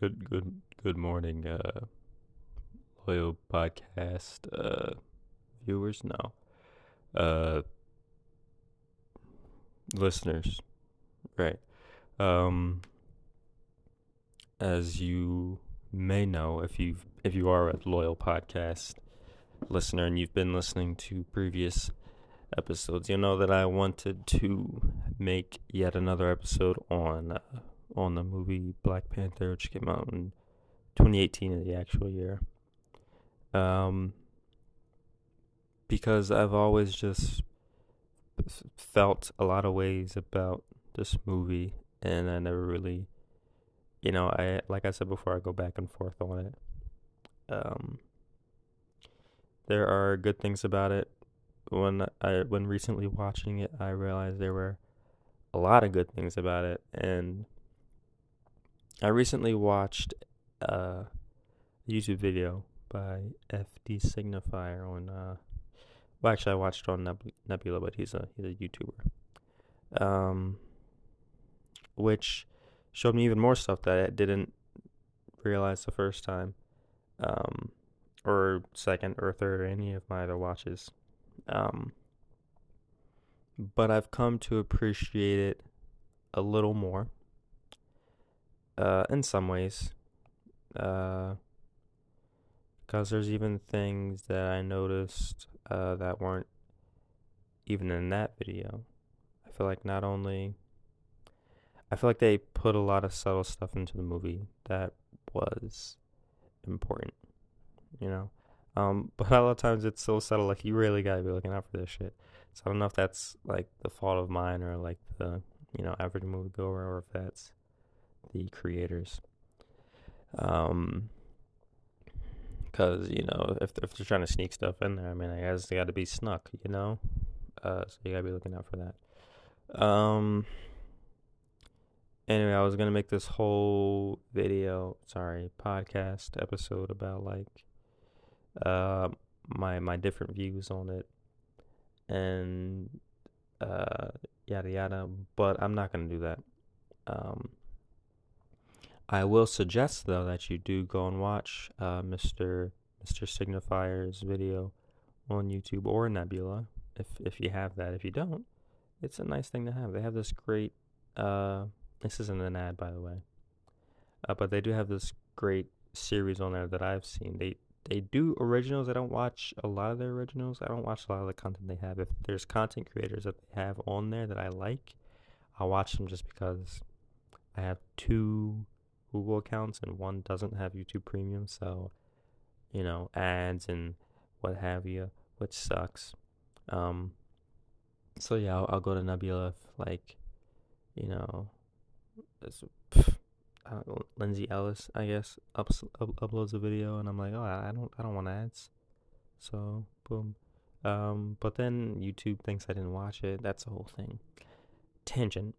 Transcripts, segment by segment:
Good, good, good morning, uh, loyal podcast uh, viewers. No, uh, listeners. Right. Um, as you may know, if you if you are a loyal podcast listener and you've been listening to previous episodes, you'll know that I wanted to make yet another episode on uh, on the movie Black Panther, which came out in 2018 in the actual year. Um, because I've always just felt a lot of ways about this movie, and I never really, you know, I like I said before, I go back and forth on it. Um, there are good things about it. When I when recently watching it, I realized there were a lot of good things about it, and I recently watched a YouTube video by FD Signifier on. Uh, well, actually, I watched on Neb- Nebula, but he's a he's a YouTuber. Um, which showed me even more stuff that I didn't realize the first time, um, or second or third or any of my other watches. Um, but I've come to appreciate it a little more uh, in some ways. Uh, because there's even things that I noticed uh, that weren't even in that video. I feel like not only I feel like they put a lot of subtle stuff into the movie that was important, you know. Um, but a lot of times it's so subtle, like you really gotta be looking out for this shit. So I don't know if that's like the fault of mine or like the you know average moviegoer, or if that's the creators. Um, because you know if if they're trying to sneak stuff in there, I mean, I guess they got to be snuck, you know. Uh, so you gotta be looking out for that. Um. Anyway, I was gonna make this whole video, sorry, podcast episode about like, uh, my my different views on it, and uh, yada yada. But I'm not gonna do that. Um I will suggest though that you do go and watch uh, Mr. Mr. Signifier's video on YouTube or Nebula if if you have that. If you don't, it's a nice thing to have. They have this great. Uh, this isn't an ad, by the way, uh, but they do have this great series on there that I've seen. They they do originals. I don't watch a lot of their originals. I don't watch a lot of the content they have. If there's content creators that they have on there that I like, I'll watch them just because I have two Google accounts and one doesn't have YouTube Premium, so you know ads and what have you, which sucks. Um, so yeah, I'll, I'll go to Nebula if like you know, uh, Lindsay Ellis, I guess, ups, up, uploads a video, and I'm like, oh, I don't, I don't want ads, so boom. Um, but then YouTube thinks I didn't watch it. That's the whole thing. Tangent.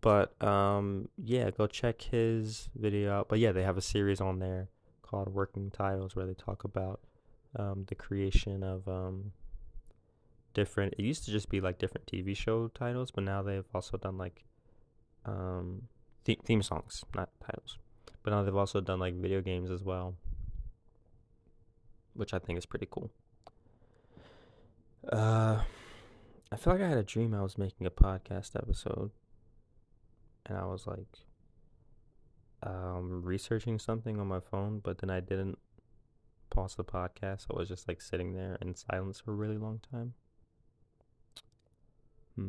But um, yeah, go check his video out. But yeah, they have a series on there called Working Titles where they talk about um, the creation of um, different. It used to just be like different TV show titles, but now they've also done like um, th- theme songs, not titles. But now they've also done like video games as well, which I think is pretty cool. Uh, I feel like I had a dream I was making a podcast episode and I was like um, researching something on my phone, but then I didn't pause the podcast. So I was just like sitting there in silence for a really long time. Hmm.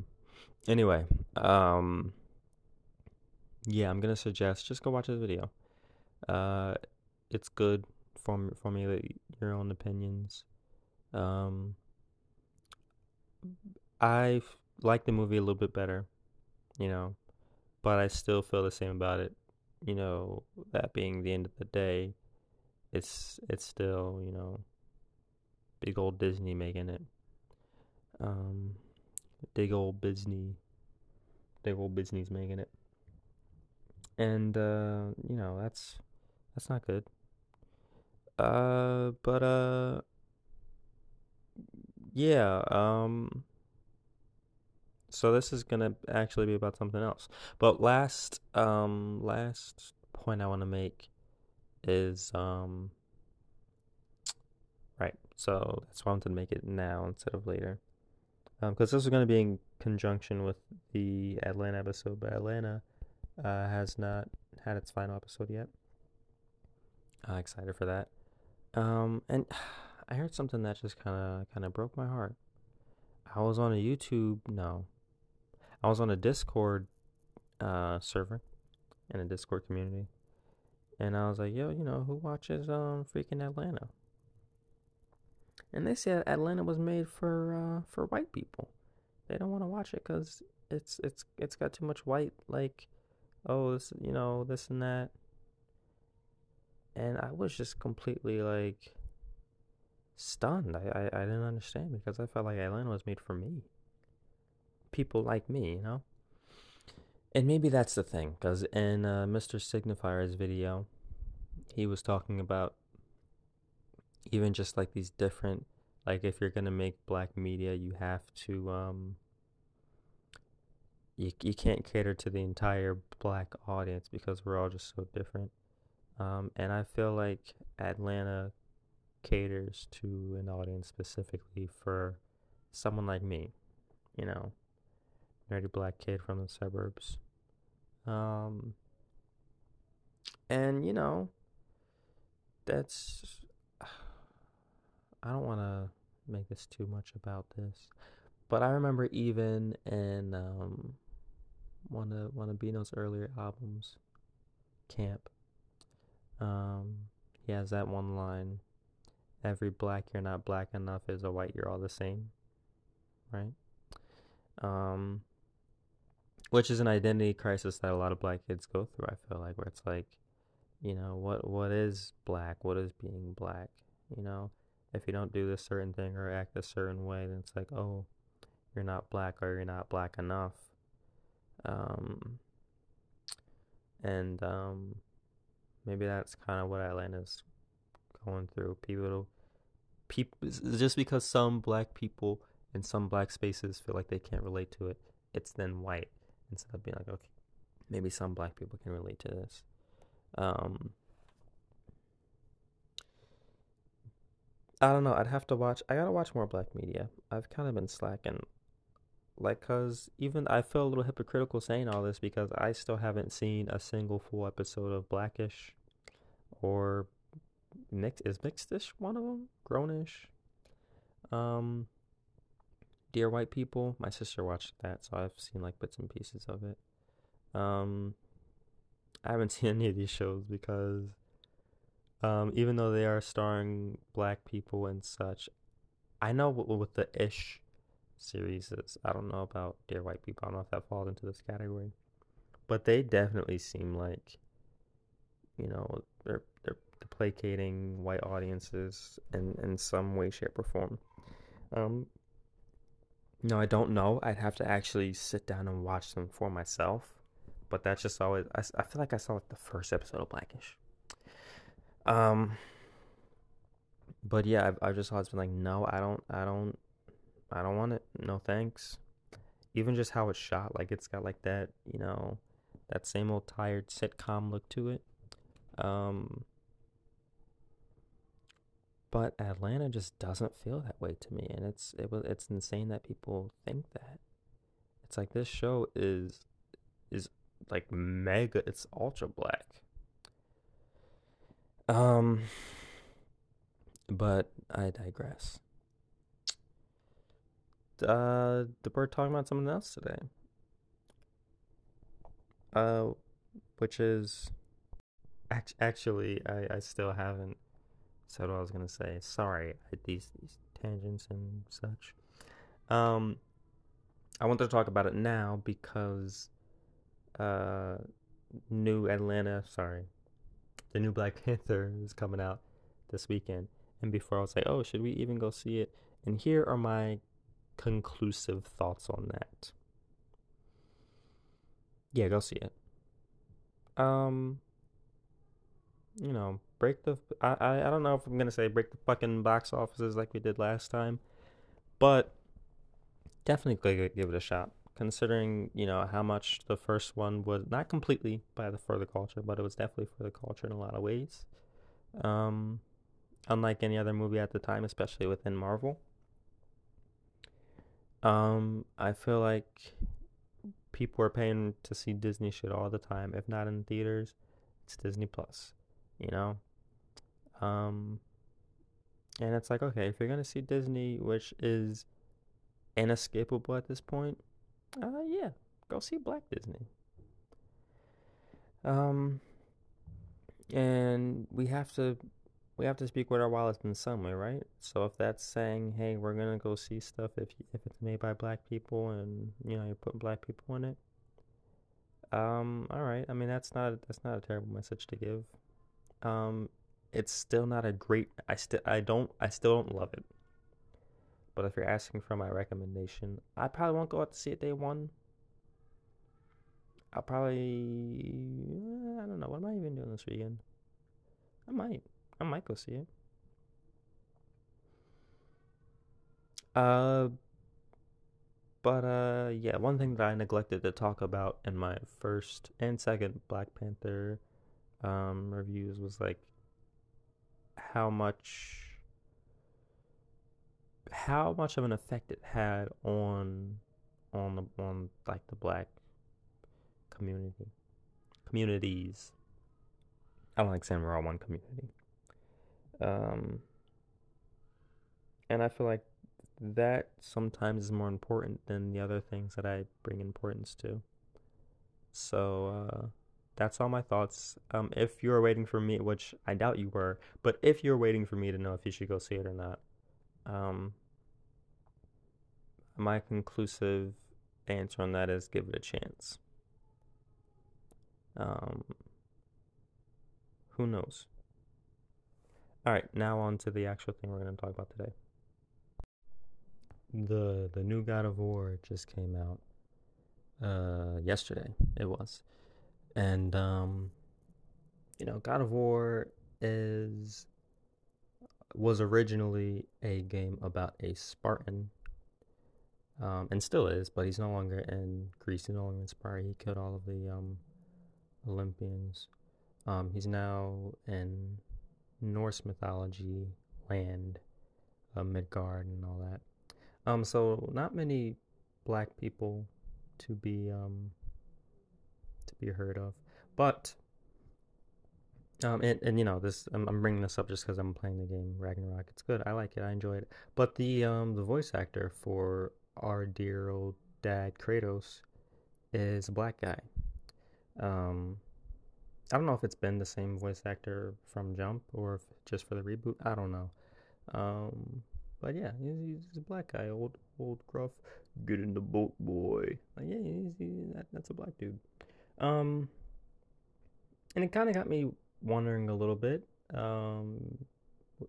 Anyway, um, yeah, I'm gonna suggest just go watch this video. Uh, it's good. Form formulate your own opinions. Um, I like the movie a little bit better. You know, but I still feel the same about it. You know, that being the end of the day, it's it's still you know, big old Disney making it. Um, big old Disney, big old Disney's making it, and uh, you know that's that's not good. Uh, but uh, yeah. Um so this is gonna actually be about something else. But last um last point I want to make is um right. So that's why I wanted to make it now instead of later. Um, because this is to be in conjunction with the Atlanta episode, but Atlanta uh, has not had its final episode yet. I'm excited for that. Um, and I heard something that just kind of kind of broke my heart. I was on a YouTube, no, I was on a Discord uh, server in a Discord community, and I was like, "Yo, you know who watches um freaking Atlanta?" And they said Atlanta was made for uh, for white people. They don't want to watch it because it's it's it's got too much white like, oh, this you know this and that. And I was just completely like stunned. I, I, I didn't understand because I felt like Atlanta was made for me. People like me, you know? And maybe that's the thing, because in uh, Mr. Signifier's video, he was talking about even just like these different, like if you're going to make black media, you have to, um, you, you can't cater to the entire black audience because we're all just so different. Um, and I feel like Atlanta caters to an audience specifically for someone like me, you know, nerdy black kid from the suburbs. Um, and you know, that's I don't want to make this too much about this, but I remember even in um, one of one of Bino's earlier albums, Camp. Um, he has that one line every black you're not black enough is a white you're all the same right um which is an identity crisis that a lot of black kids go through i feel like where it's like you know what what is black? What is being black? You know if you don't do this certain thing or act a certain way then it's like oh you're not black or you're not black enough. Um and um maybe that's kind of what atlanta's going through. People, people, just because some black people in some black spaces feel like they can't relate to it, it's then white instead of being like, okay, maybe some black people can relate to this. Um, I don't know. I'd have to watch. I gotta watch more black media. I've kind of been slacking. Like, cause even I feel a little hypocritical saying all this because I still haven't seen a single full episode of Blackish or mix is mixedish one of them grownish um dear white people my sister watched that so i've seen like bits and pieces of it. Um i haven't seen any of these shows because um even though they are starring black people and such i know what, what the ish series is. I don't know about dear white people. I don't know if that falls into this category. But they definitely seem like you know they're they're placating white audiences in, in some way, shape, or form. Um, no, I don't know. I'd have to actually sit down and watch them for myself. But that's just always. I, I feel like I saw like the first episode of Blackish. Um. But yeah, I've I've just always been like, no, I don't, I don't, I don't want it. No thanks. Even just how it's shot, like it's got like that, you know, that same old tired sitcom look to it. Um, but Atlanta just doesn't feel that way to me, and it's it was it's insane that people think that. It's like this show is is like mega. It's ultra black. Um, but I digress. Uh, bird talking about something else today. Uh, which is actually I I still haven't said what I was gonna say. Sorry, these these tangents and such. Um, I wanted to talk about it now because uh, new Atlanta, sorry, the new Black Panther is coming out this weekend. And before I was like, oh, should we even go see it? And here are my conclusive thoughts on that. Yeah, go see it. Um, you know, break the. I, I, I don't know if I'm gonna say break the fucking box offices like we did last time, but definitely give it a shot. considering you know how much the first one was not completely by the for the culture, but it was definitely for the culture in a lot of ways. Um, unlike any other movie at the time, especially within Marvel. Um, I feel like people are paying to see Disney shit all the time. If not in theaters, it's Disney Plus. You know. Um, and it's like okay, if you're gonna see Disney, which is inescapable at this point, uh, yeah, go see Black Disney. Um, and we have to we have to speak with our wallets in some way, right? So if that's saying, hey, we're gonna go see stuff if if it's made by black people and you know you're putting black people in it, um, all right. I mean that's not that's not a terrible message to give. Um, it's still not a great. I still I don't I still don't love it. But if you're asking for my recommendation, I probably won't go out to see it day one. I'll probably I don't know what am I even doing this weekend. I might I might go see it. Uh, but uh, yeah, one thing that I neglected to talk about in my first and second Black Panther um reviews was like how much how much of an effect it had on on the on like the black community communities. I don't like saying we're all one community. Um, and I feel like that sometimes is more important than the other things that I bring importance to. So uh, that's all my thoughts. Um, if you're waiting for me, which I doubt you were, but if you're waiting for me to know if you should go see it or not, um, my conclusive answer on that is give it a chance. Um, who knows? All right, now on to the actual thing we're going to talk about today. The the new God of War just came out uh yesterday. It was. And um you know, God of War is was originally a game about a Spartan um, and still is, but he's no longer in Greece. He's no longer in Sparta. He killed all of the um, Olympians. Um, he's now in Norse mythology land, uh, Midgard, and all that. Um, so not many black people to be um to be heard of, but um, and, and you know this I'm, I'm bringing this up just because I'm playing the game Ragnarok. It's good. I like it. I enjoy it. But the um the voice actor for our dear old dad Kratos is a black guy. Um, I don't know if it's been the same voice actor from Jump or just for the reboot. I don't know. Um, but yeah, he's, he's a black guy, old, old, gruff. Get in the boat, boy. Like, yeah, he's, he's that, that's a black dude. Um, and it kind of got me wondering a little bit. Um,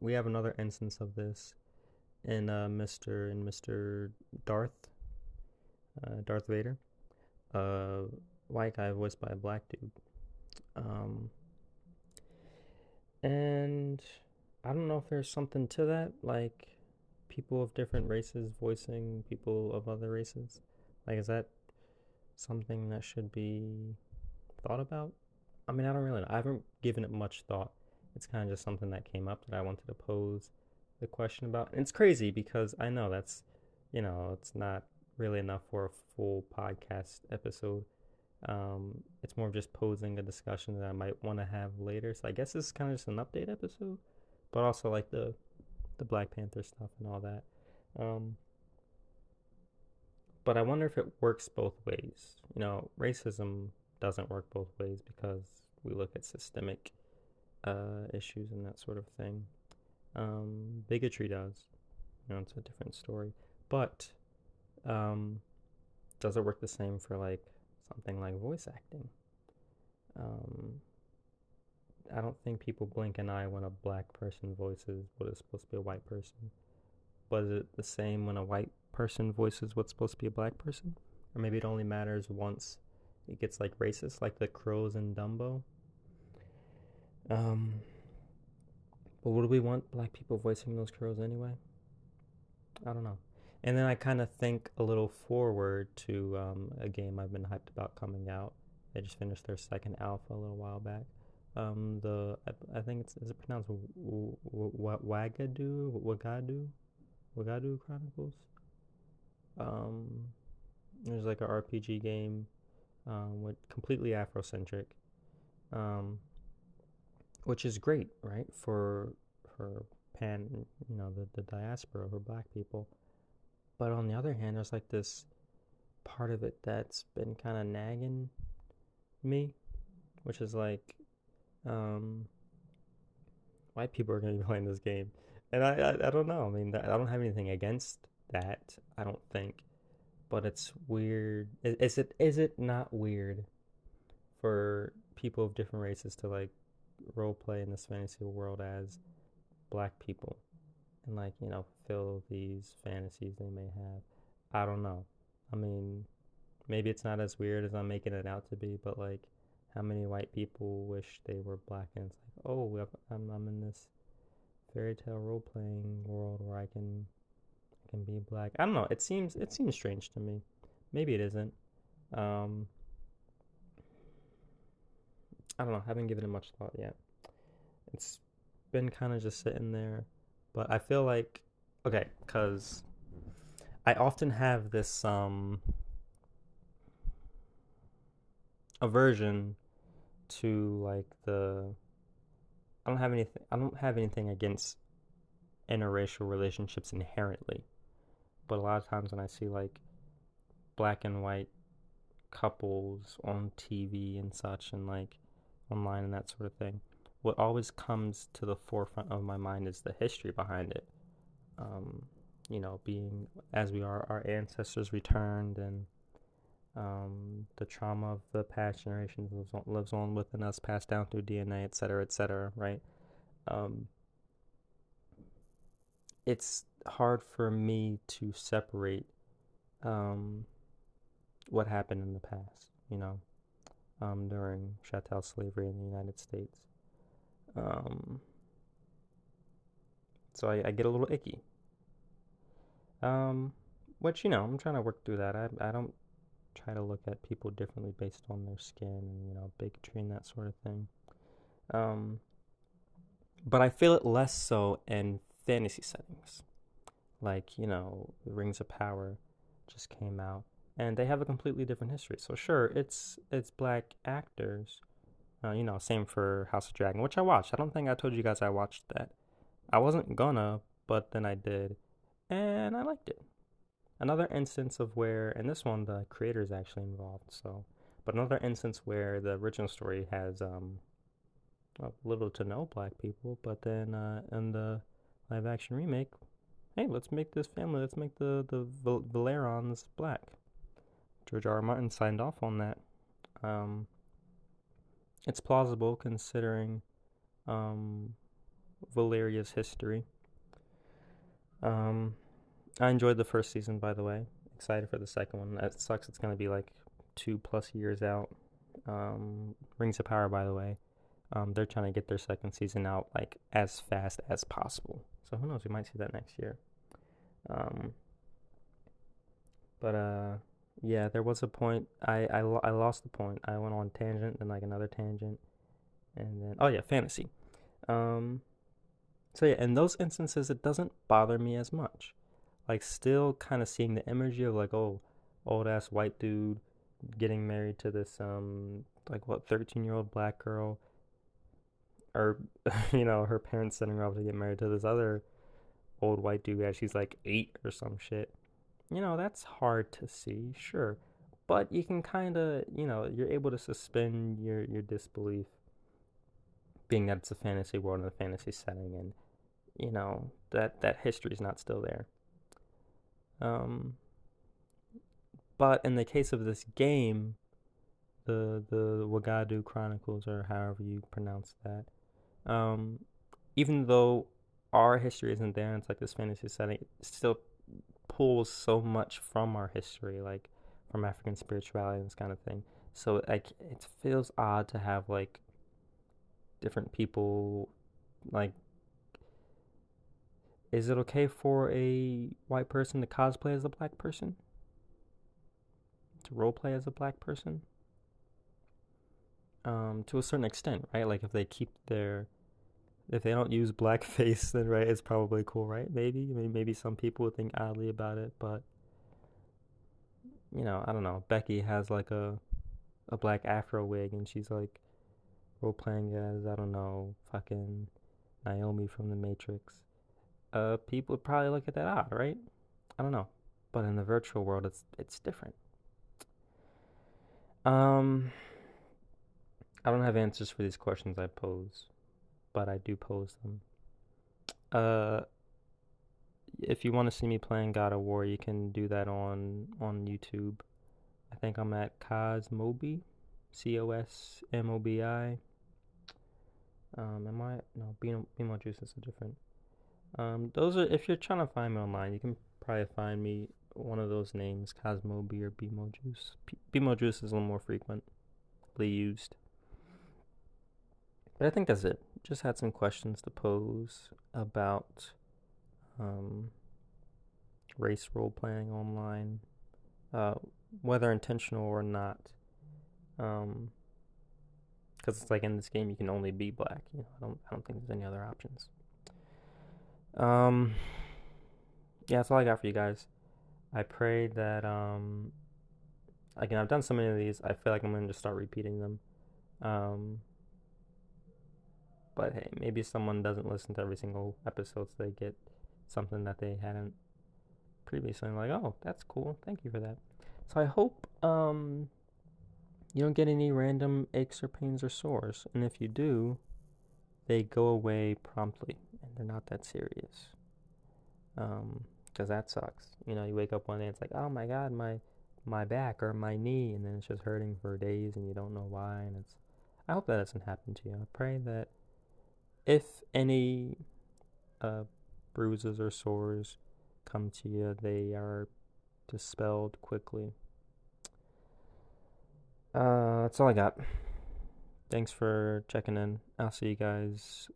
we have another instance of this in uh, Mr. and Mr. Darth, uh, Darth Vader. Uh, white guy voiced by a black dude. Um, and I don't know if there's something to that, like people of different races voicing people of other races. Like, is that something that should be thought about? I mean, I don't really know. I haven't given it much thought. It's kind of just something that came up that I wanted to pose the question about. And it's crazy because I know that's, you know, it's not really enough for a full podcast episode. Um, it's more of just posing a discussion that I might want to have later. So I guess this is kind of just an update episode, but also like the the Black Panther stuff and all that. Um, but I wonder if it works both ways. You know, racism doesn't work both ways because we look at systemic uh, issues and that sort of thing. Um, bigotry does. You know, it's a different story. But um, does it work the same for like something like voice acting? Um, I don't think people blink an eye when a black person voices what is supposed to be a white person. But is it the same when a white person voices what's supposed to be a black person? Or maybe it only matters once it gets like racist, like the crows in Dumbo. Um, but would we want black people voicing those crows anyway? I don't know. And then I kind of think a little forward to um, a game I've been hyped about coming out. They just finished their second alpha a little while back. Um, the I, I think it's is it pronounced Wagadu Wagadu Wagadu Chronicles. Um, there's like a RPG game, um, with completely Afrocentric, um, which is great, right? For for pan, you know, the the diaspora for Black people. But on the other hand, there's like this part of it that's been kind of nagging me, which is like, um, white people are going to be playing this game, and I, I I don't know. I mean, I don't have anything against that. I don't think, but it's weird. Is it is it not weird for people of different races to like role play in this fantasy world as black people and like you know fill these fantasies they may have? I don't know. I mean, maybe it's not as weird as I'm making it out to be, but like, how many white people wish they were black? And it's like, oh, I'm I'm in this fairy tale role playing world where I can can be black. I don't know. It seems it seems strange to me. Maybe it isn't. Um, I don't know. I haven't given it much thought yet. It's been kind of just sitting there, but I feel like okay, because I often have this um aversion to like the I don't have anything I don't have anything against interracial relationships inherently. But a lot of times when I see like black and white couples on TV and such and like online and that sort of thing, what always comes to the forefront of my mind is the history behind it. Um, you know, being as we are, our ancestors returned and um, the trauma of the past generations lives on, lives on within us, passed down through DNA, et cetera, et cetera, right? Um, it's hard for me to separate um, what happened in the past, you know, um, during chattel slavery in the United States. Um, so I, I, get a little icky. Um, which you know, I'm trying to work through that. I I don't try to look at people differently based on their skin and you know bigotry and that sort of thing. Um, but I feel it less so in fantasy settings, like you know, the Rings of Power just came out, and they have a completely different history. So sure, it's it's black actors. Uh, you know, same for House of Dragon, which I watched. I don't think I told you guys I watched that. I wasn't gonna, but then I did, and I liked it another instance of where, and this one the creator is actually involved. So, but another instance where the original story has um, little to no black people, but then uh, in the live action remake, hey, let's make this family, let's make the the Val- Velaryons black. George R. R. Martin signed off on that. Um, it's plausible considering um, Valyria's history. Um, I enjoyed the first season, by the way. Excited for the second one. It sucks. It's gonna be like two plus years out. Um, Rings of Power, by the way. Um, they're trying to get their second season out like as fast as possible. So who knows? We might see that next year. Um, but uh, yeah, there was a point. I I, I lost the point. I went on tangent, then like another tangent, and then oh yeah, fantasy. Um, so yeah, in those instances, it doesn't bother me as much like still kind of seeing the imagery of like oh old ass white dude getting married to this um like what 13 year old black girl or you know her parents sending her off to get married to this other old white dude as she's like eight or some shit. You know that's hard to see sure. But you can kind of you know you're able to suspend your your disbelief being that it's a fantasy world in a fantasy setting and you know that that history is not still there. Um, but in the case of this game, the the Wagadu Chronicles, or however you pronounce that, um, even though our history isn't there, it's like this fantasy setting, it still pulls so much from our history, like from African spirituality and this kind of thing. So like it feels odd to have like different people like Is it okay for a white person to cosplay as a black person? To roleplay as a black person? Um, to a certain extent, right? Like if they keep their if they don't use blackface, then right, it's probably cool, right? Maybe, maybe some people would think oddly about it, but you know, I don't know. Becky has like a a black afro wig, and she's like role playing as I don't know, fucking Naomi from the Matrix. Uh, people would probably look at that odd, right? I don't know, but in the virtual world, it's it's different. Um, I don't have answers for these questions I pose, but I do pose them. Uh, if you want to see me playing God of War, you can do that on on YouTube. I think I'm at Cosmobi, C O S M O B I. Um, am I? No, Beano Juice is a different. Um, those are if you're trying to find me online, you can probably find me one of those names, Cosmobi or Bemo Juice. Bemo Juice is a little more frequently used. But I think that's it. Just had some questions to pose about um, race role playing online, uh, whether intentional or not. Um, because it's like in this game you can only be black. You know, I don't I don't think there's any other options. Um, yeah, that's all I got for you guys. I pray that um, again I've done so many of these. I feel like I'm gonna just start repeating them. Um, but hey, maybe someone doesn't listen to every single episode, so they get something that they hadn't previously. I'm like, oh, that's cool. Thank you for that. So I hope um, you don't get any random aches or pains or sores, and if you do, they go away promptly and they're not that serious. Um, because that sucks. You know, you wake up one day, and it's like, oh my god, my my back or my knee, and then it's just hurting for days, and you don't know why. And it's, I hope that doesn't happen to you. I pray that if any uh, bruises or sores come to you, they are dispelled quickly. Uh, that's all I got. Thanks for checking in. I'll see you guys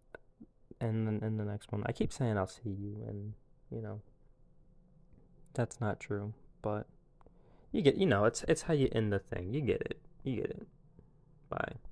in the, in the next one. I keep saying I'll see you, and you know that's not true. But you get, you know, it's it's how you end the thing. You get it. You get it. Bye.